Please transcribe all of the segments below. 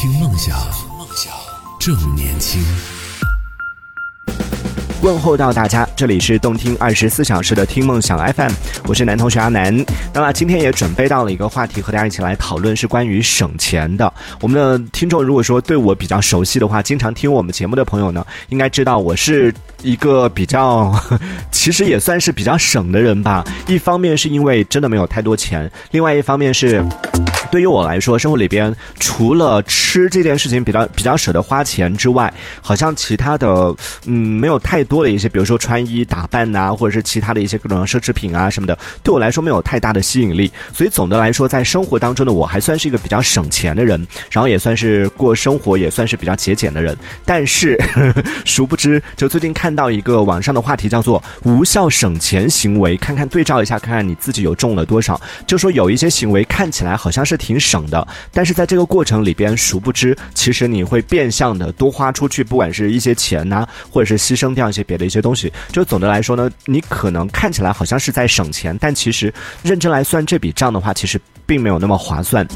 听梦想，梦想正年轻。问候到大家，这里是动听二十四小时的听梦想 FM，我是男同学阿南。那么今天也准备到了一个话题，和大家一起来讨论，是关于省钱的。我们的听众如果说对我比较熟悉的话，经常听我们节目的朋友呢，应该知道我是一个比较，其实也算是比较省的人吧。一方面是因为真的没有太多钱，另外一方面是。对于我来说，生活里边除了吃这件事情比较比较舍得花钱之外，好像其他的嗯没有太多的一些，比如说穿衣打扮呐，或者是其他的一些各种奢侈品啊什么的，对我来说没有太大的吸引力。所以总的来说，在生活当中的我还算是一个比较省钱的人，然后也算是过生活也算是比较节俭的人。但是呵呵 殊不知，就最近看到一个网上的话题叫做“无效省钱行为”，看看对照一下，看看你自己有中了多少。就说有一些行为看起来好像是。挺省的，但是在这个过程里边，殊不知，其实你会变相的多花出去，不管是一些钱呐，或者是牺牲掉一些别的一些东西。就总的来说呢，你可能看起来好像是在省钱，但其实认真来算这笔账的话，其实并没有那么划算。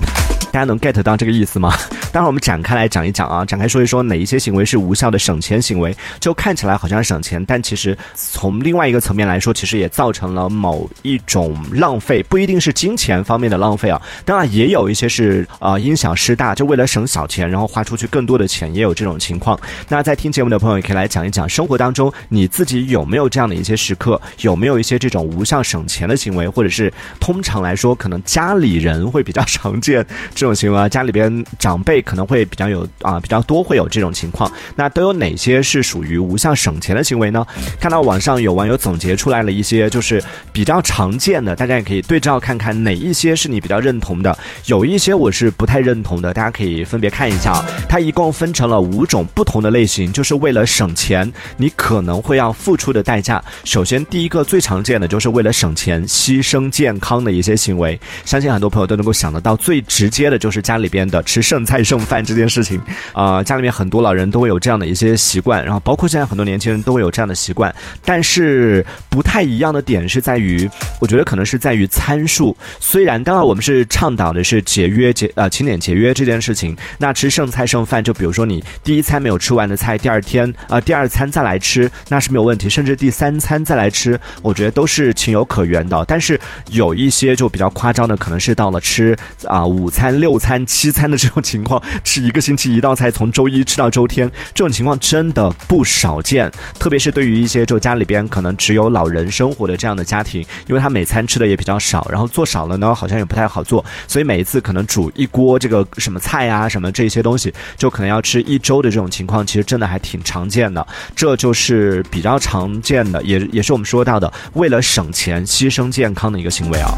大家能 get 到这个意思吗？待会儿我们展开来讲一讲啊，展开说一说哪一些行为是无效的省钱行为，就看起来好像省钱，但其实从另外一个层面来说，其实也造成了某一种浪费，不一定是金钱方面的浪费啊，当然也有一些是啊因小失大，就为了省小钱，然后花出去更多的钱，也有这种情况。那在听节目的朋友也可以来讲一讲，生活当中你自己有没有这样的一些时刻，有没有一些这种无效省钱的行为，或者是通常来说，可能家里人会比较常见这种行为，家里边长辈。可能会比较有啊，比较多会有这种情况。那都有哪些是属于无效省钱的行为呢？看到网上有网友总结出来了一些，就是比较常见的，大家也可以对照看看哪一些是你比较认同的。有一些我是不太认同的，大家可以分别看一下啊。它一共分成了五种不同的类型，就是为了省钱，你可能会要付出的代价。首先，第一个最常见的就是为了省钱牺牲健康的一些行为，相信很多朋友都能够想得到，最直接的就是家里边的吃剩菜剩。饭这件事情，啊，家里面很多老人都会有这样的一些习惯，然后包括现在很多年轻人都会有这样的习惯，但是不太一样的点是在于，我觉得可能是在于参数。虽然当然我们是倡导的是节约节呃勤俭节约这件事情，那吃剩菜剩饭，就比如说你第一餐没有吃完的菜，第二天啊第二餐再来吃，那是没有问题，甚至第三餐再来吃，我觉得都是情有可原的。但是有一些就比较夸张的，可能是到了吃啊午餐、六餐、七餐的这种情况。吃一个星期一道菜，从周一吃到周天，这种情况真的不少见。特别是对于一些就家里边可能只有老人生活的这样的家庭，因为他每餐吃的也比较少，然后做少了呢，好像也不太好做，所以每一次可能煮一锅这个什么菜啊，什么这些东西，就可能要吃一周的这种情况，其实真的还挺常见的。这就是比较常见的，也也是我们说到的，为了省钱牺牲健康的一个行为啊。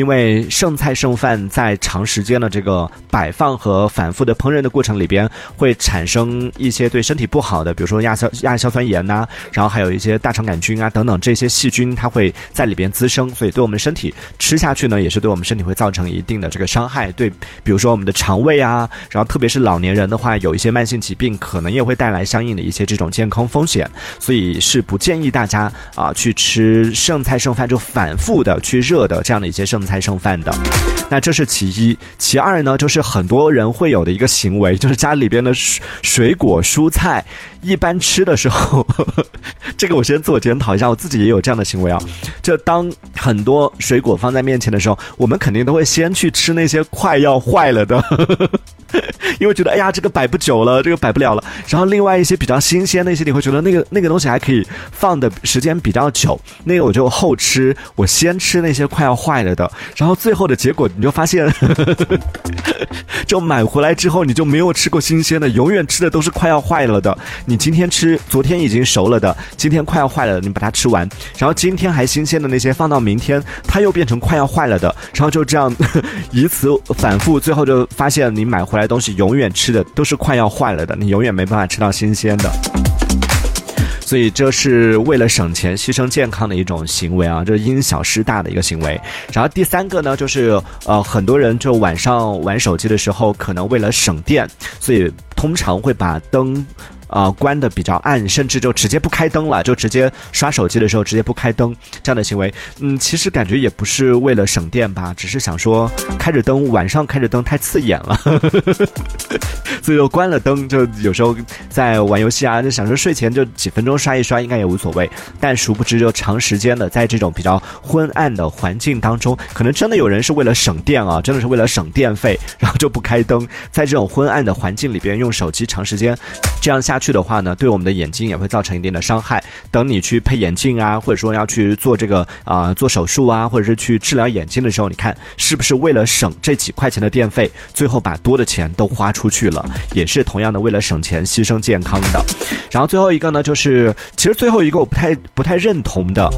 因为剩菜剩饭在长时间的这个摆放和反复的烹饪的过程里边，会产生一些对身体不好的，比如说亚硝亚硝酸盐呐，然后还有一些大肠杆菌啊等等这些细菌，它会在里边滋生，所以对我们身体吃下去呢，也是对我们身体会造成一定的这个伤害。对，比如说我们的肠胃啊，然后特别是老年人的话，有一些慢性疾病，可能也会带来相应的一些这种健康风险，所以是不建议大家啊去吃剩菜剩饭，就反复的去热的这样的一些剩。剩菜剩饭的，那这是其一。其二呢，就是很多人会有的一个行为，就是家里边的水水果蔬菜，一般吃的时候，这个我先自我检讨一下，我自己也有这样的行为啊。就当很多水果放在面前的时候，我们肯定都会先去吃那些快要坏了的。因为觉得哎呀，这个摆不久了，这个摆不了了。然后另外一些比较新鲜的一些，你会觉得那个那个东西还可以放的时间比较久，那个我就后吃，我先吃那些快要坏了的。然后最后的结果你就发现，就买回来之后你就没有吃过新鲜的，永远吃的都是快要坏了的。你今天吃昨天已经熟了的，今天快要坏了，你把它吃完，然后今天还新鲜的那些放到明天，它又变成快要坏了的，然后就这样 以此反复，最后就发现你买回来东西永远吃的都是快要坏了的，你永远没办法吃到新鲜的。所以这是为了省钱牺牲健康的一种行为啊，这是因小失大的一个行为。然后第三个呢，就是呃，很多人就晚上玩手机的时候，可能为了省电，所以通常会把灯。呃关的比较暗，甚至就直接不开灯了，就直接刷手机的时候直接不开灯这样的行为，嗯，其实感觉也不是为了省电吧，只是想说开着灯晚上开着灯太刺眼了，所以就关了灯，就有时候在玩游戏啊，就想说睡前就几分钟刷一刷应该也无所谓，但殊不知就长时间的在这种比较昏暗的环境当中，可能真的有人是为了省电啊，真的是为了省电费，然后就不开灯，在这种昏暗的环境里边用手机长时间这样下去的话呢，对我们的眼睛也会造成一定的伤害。等你去配眼镜啊，或者说要去做这个啊做手术啊，或者是去治疗眼睛的时候，你看是不是为了省这几块钱的电费，最后把多的钱都花出去了，也是同样的为了省钱牺牲健康的。然后最后一个呢，就是其实最后一个我不太不太认同的。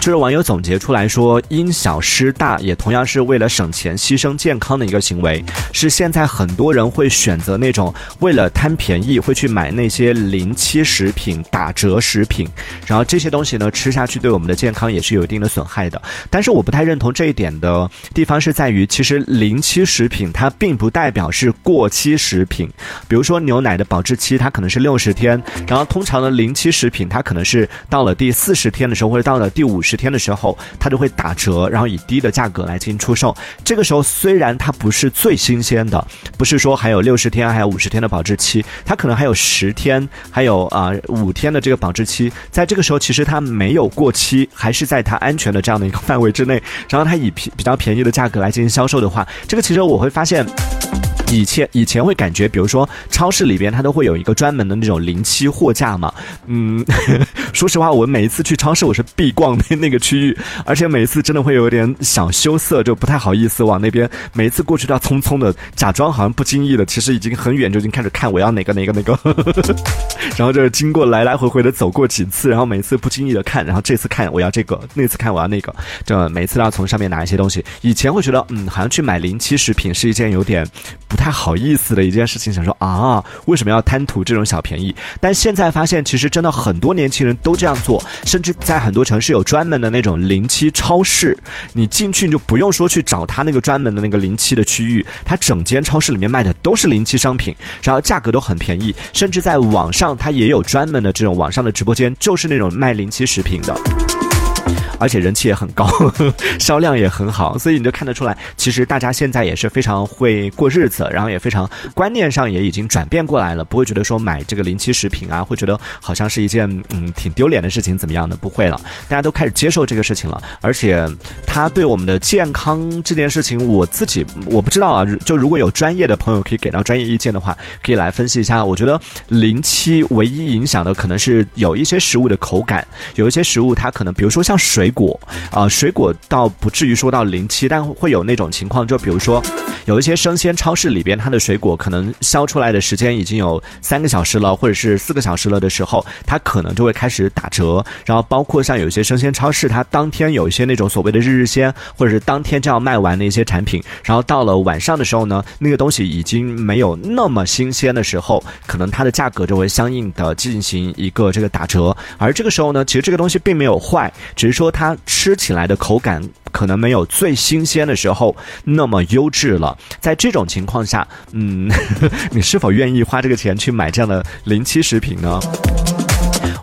就是网友总结出来说，因小失大，也同样是为了省钱牺牲健康的一个行为。是现在很多人会选择那种为了贪便宜，会去买那些临期食品、打折食品，然后这些东西呢吃下去对我们的健康也是有一定的损害的。但是我不太认同这一点的地方是在于，其实临期食品它并不代表是过期食品。比如说牛奶的保质期它可能是六十天，然后通常的临期食品它可能是到了第四十天的时候，或者到了第五十。十天的时候，它就会打折，然后以低的价格来进行出售。这个时候虽然它不是最新鲜的，不是说还有六十天、还有五十天的保质期，它可能还有十天、还有啊五天的这个保质期。在这个时候，其实它没有过期，还是在它安全的这样的一个范围之内。然后它以比比较便宜的价格来进行销售的话，这个其实我会发现。以前以前会感觉，比如说超市里边它都会有一个专门的那种临期货架嘛，嗯，说实话，我每一次去超市我是必逛那那个区域，而且每一次真的会有点小羞涩，就不太好意思往那边，每一次过去都要匆匆的假装好像不经意的，其实已经很远就已经开始看我要哪个哪个哪个，然后就是经过来来回回的走过几次，然后每次不经意的看，然后这次看我要这个，那次看我要那个，就每次都要从上面拿一些东西。以前会觉得，嗯，好像去买临期食品是一件有点不。太好意思的一件事情，想说啊，为什么要贪图这种小便宜？但现在发现，其实真的很多年轻人都这样做，甚至在很多城市有专门的那种临期超市，你进去你就不用说去找他那个专门的那个临期的区域，他整间超市里面卖的都是临期商品，然后价格都很便宜，甚至在网上他也有专门的这种网上的直播间，就是那种卖临期食品的。而且人气也很高，销量也很好，所以你就看得出来，其实大家现在也是非常会过日子，然后也非常观念上也已经转变过来了，不会觉得说买这个临期食品啊，会觉得好像是一件嗯挺丢脸的事情，怎么样的？不会了，大家都开始接受这个事情了。而且，它对我们的健康这件事情，我自己我不知道啊。就如果有专业的朋友可以给到专业意见的话，可以来分析一下。我觉得临期唯一影响的可能是有一些食物的口感，有一些食物它可能，比如说像水。果啊，水果倒不至于说到临期，但会有那种情况，就比如说，有一些生鲜超市里边，它的水果可能销出来的时间已经有三个小时了，或者是四个小时了的时候，它可能就会开始打折。然后包括像有一些生鲜超市，它当天有一些那种所谓的日日鲜，或者是当天就要卖完的一些产品，然后到了晚上的时候呢，那个东西已经没有那么新鲜的时候，可能它的价格就会相应的进行一个这个打折。而这个时候呢，其实这个东西并没有坏，只是说。它吃起来的口感可能没有最新鲜的时候那么优质了。在这种情况下，嗯，你是否愿意花这个钱去买这样的临期食品呢？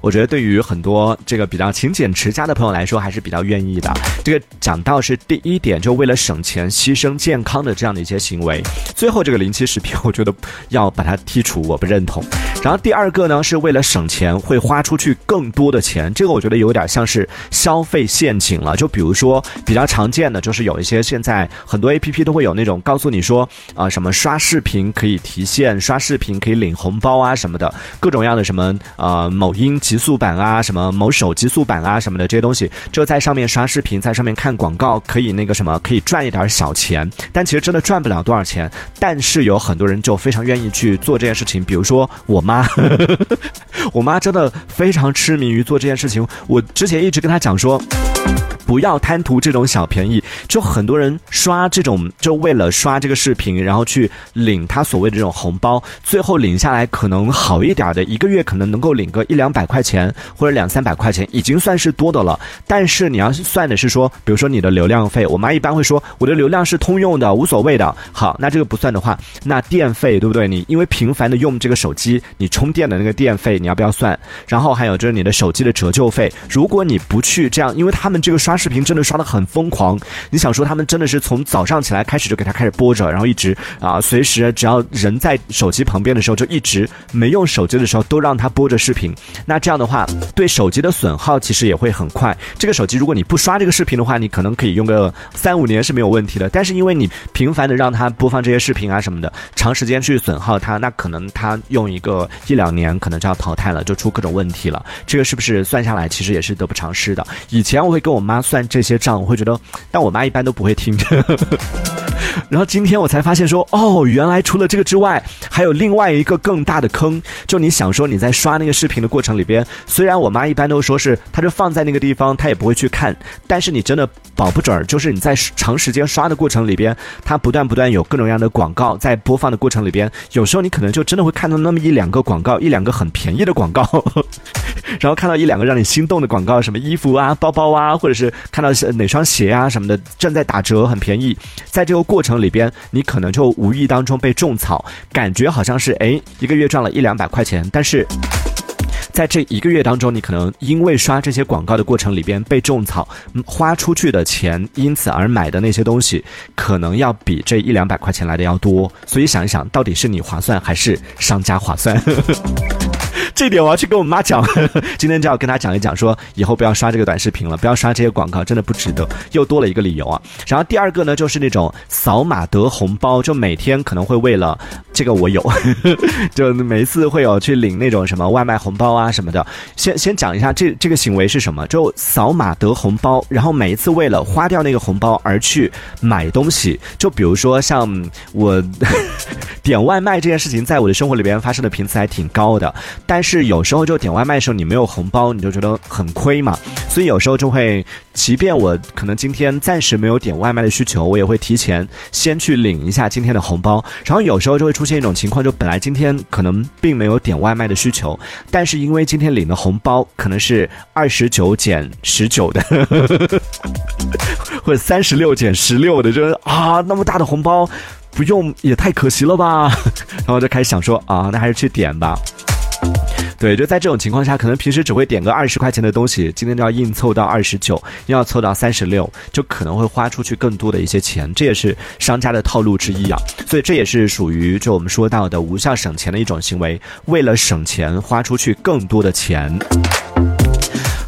我觉得对于很多这个比较勤俭持家的朋友来说，还是比较愿意的。这个讲到是第一点，就为了省钱牺牲健康的这样的一些行为。最后这个临期食品，我觉得要把它剔除，我不认同。然后第二个呢，是为了省钱会花出去更多的钱，这个我觉得有点像是消费陷阱了。就比如说比较常见的，就是有一些现在很多 A P P 都会有那种告诉你说啊，什么刷视频可以提现，刷视频可以领红包啊什么的，各种样的什么呃某音极速版啊，什么某手极速版啊什么的这些东西，就在上面刷视频，在上面看广告，可以那个什么，可以赚一点小钱。但其实真的赚不了多少钱。但是有很多人就非常愿意去做这件事情。比如说我妈，我妈真的非常痴迷于做这件事情。我之前一直跟她讲说。不要贪图这种小便宜，就很多人刷这种，就为了刷这个视频，然后去领他所谓的这种红包，最后领下来可能好一点的，一个月可能能够领个一两百块钱或者两三百块钱，已经算是多的了。但是你要算的是说，比如说你的流量费，我妈一般会说我的流量是通用的，无所谓的。好，那这个不算的话，那电费对不对？你因为频繁的用这个手机，你充电的那个电费你要不要算？然后还有就是你的手机的折旧费，如果你不去这样，因为他们这个刷。视频真的刷的很疯狂，你想说他们真的是从早上起来开始就给他开始播着，然后一直啊，随时只要人在手机旁边的时候，就一直没用手机的时候都让他播着视频。那这样的话，对手机的损耗其实也会很快。这个手机如果你不刷这个视频的话，你可能可以用个三五年是没有问题的。但是因为你频繁的让他播放这些视频啊什么的，长时间去损耗它，那可能他用一个一两年可能就要淘汰了，就出各种问题了。这个是不是算下来其实也是得不偿失的？以前我会跟我妈。算这些账，我会觉得，但我妈一般都不会听。然后今天我才发现说，哦，原来除了这个之外，还有另外一个更大的坑。就你想说你在刷那个视频的过程里边，虽然我妈一般都说是，她就放在那个地方，她也不会去看。但是你真的保不准儿，就是你在长时间刷的过程里边，它不断不断有各种各样的广告在播放的过程里边，有时候你可能就真的会看到那么一两个广告，一两个很便宜的广告，然后看到一两个让你心动的广告，什么衣服啊、包包啊，或者是看到哪双鞋啊什么的正在打折，很便宜，在这个过。程里边，你可能就无意当中被种草，感觉好像是哎一个月赚了一两百块钱，但是在这一个月当中，你可能因为刷这些广告的过程里边被种草，花出去的钱，因此而买的那些东西，可能要比这一两百块钱来的要多。所以想一想，到底是你划算还是商家划算？这点我要去跟我妈讲，今天就要跟她讲一讲，说以后不要刷这个短视频了，不要刷这些广告，真的不值得。又多了一个理由啊。然后第二个呢，就是那种扫码得红包，就每天可能会为了这个我有，就每一次会有去领那种什么外卖红包啊什么的。先先讲一下这这个行为是什么，就扫码得红包，然后每一次为了花掉那个红包而去买东西，就比如说像我 点外卖这件事情，在我的生活里边发生的频次还挺高的，但是。有时候就点外卖的时候你没有红包，你就觉得很亏嘛，所以有时候就会，即便我可能今天暂时没有点外卖的需求，我也会提前先去领一下今天的红包。然后有时候就会出现一种情况，就本来今天可能并没有点外卖的需求，但是因为今天领的红包可能是二十九减十九的，或者三十六减十六的，就是啊，那么大的红包不用也太可惜了吧？然后就开始想说啊，那还是去点吧。对，就在这种情况下，可能平时只会点个二十块钱的东西，今天就要硬凑到二十九，要凑到三十六，就可能会花出去更多的一些钱，这也是商家的套路之一啊。所以这也是属于就我们说到的无效省钱的一种行为，为了省钱花出去更多的钱。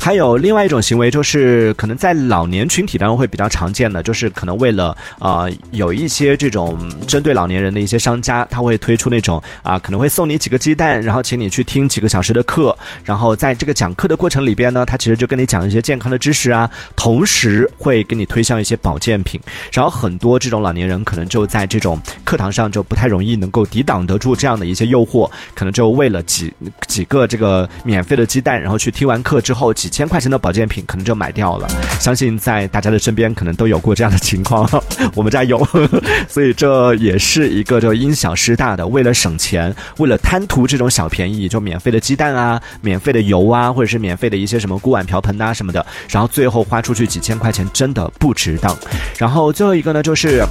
还有另外一种行为，就是可能在老年群体当中会比较常见的，就是可能为了啊有一些这种针对老年人的一些商家，他会推出那种啊可能会送你几个鸡蛋，然后请你去听几个小时的课，然后在这个讲课的过程里边呢，他其实就跟你讲一些健康的知识啊，同时会给你推销一些保健品，然后很多这种老年人可能就在这种课堂上就不太容易能够抵挡得住这样的一些诱惑，可能就为了几几个这个免费的鸡蛋，然后去听完课之后几。千块钱的保健品可能就买掉了，相信在大家的身边可能都有过这样的情况，我们家有，所以这也是一个就因小失大的，为了省钱，为了贪图这种小便宜，就免费的鸡蛋啊，免费的油啊，或者是免费的一些什么锅碗瓢盆啊什么的，然后最后花出去几千块钱，真的不值当。然后最后一个呢，就是。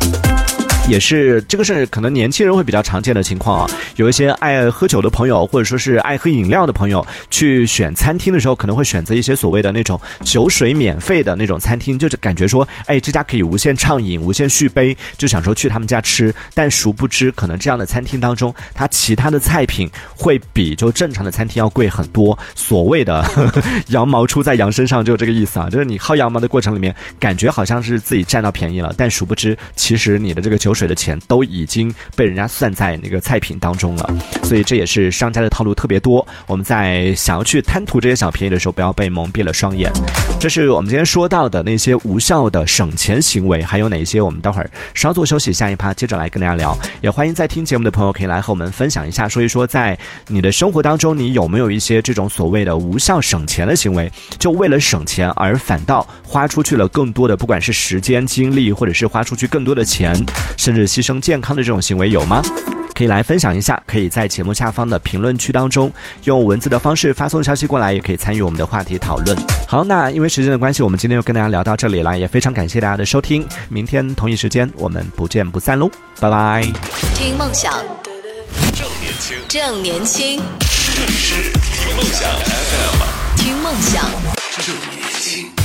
也是这个是可能年轻人会比较常见的情况啊，有一些爱喝酒的朋友，或者说是爱喝饮料的朋友，去选餐厅的时候，可能会选择一些所谓的那种酒水免费的那种餐厅，就是感觉说，哎，这家可以无限畅饮、无限续杯，就想说去他们家吃。但殊不知，可能这样的餐厅当中，它其他的菜品会比就正常的餐厅要贵很多。所谓的 羊毛出在羊身上，就这个意思啊，就是你薅羊毛的过程里面，感觉好像是自己占到便宜了，但殊不知，其实你的这个酒。水的钱都已经被人家算在那个菜品当中了。所以这也是商家的套路特别多。我们在想要去贪图这些小便宜的时候，不要被蒙蔽了双眼。这是我们今天说到的那些无效的省钱行为，还有哪些？我们待会儿稍作休息，下一趴接着来跟大家聊。也欢迎在听节目的朋友可以来和我们分享一下，说一说在你的生活当中，你有没有一些这种所谓的无效省钱的行为？就为了省钱而反倒花出去了更多的，不管是时间、精力，或者是花出去更多的钱，甚至牺牲健康的这种行为有吗？可以来分享一下，可以在节目下方的评论区当中用文字的方式发送消息过来，也可以参与我们的话题讨论。好，那因为时间的关系，我们今天就跟大家聊到这里了，也非常感谢大家的收听。明天同一时间，我们不见不散喽，拜拜。听梦想，正年轻，正年轻，这里是听梦想 FM，听梦想。正年轻。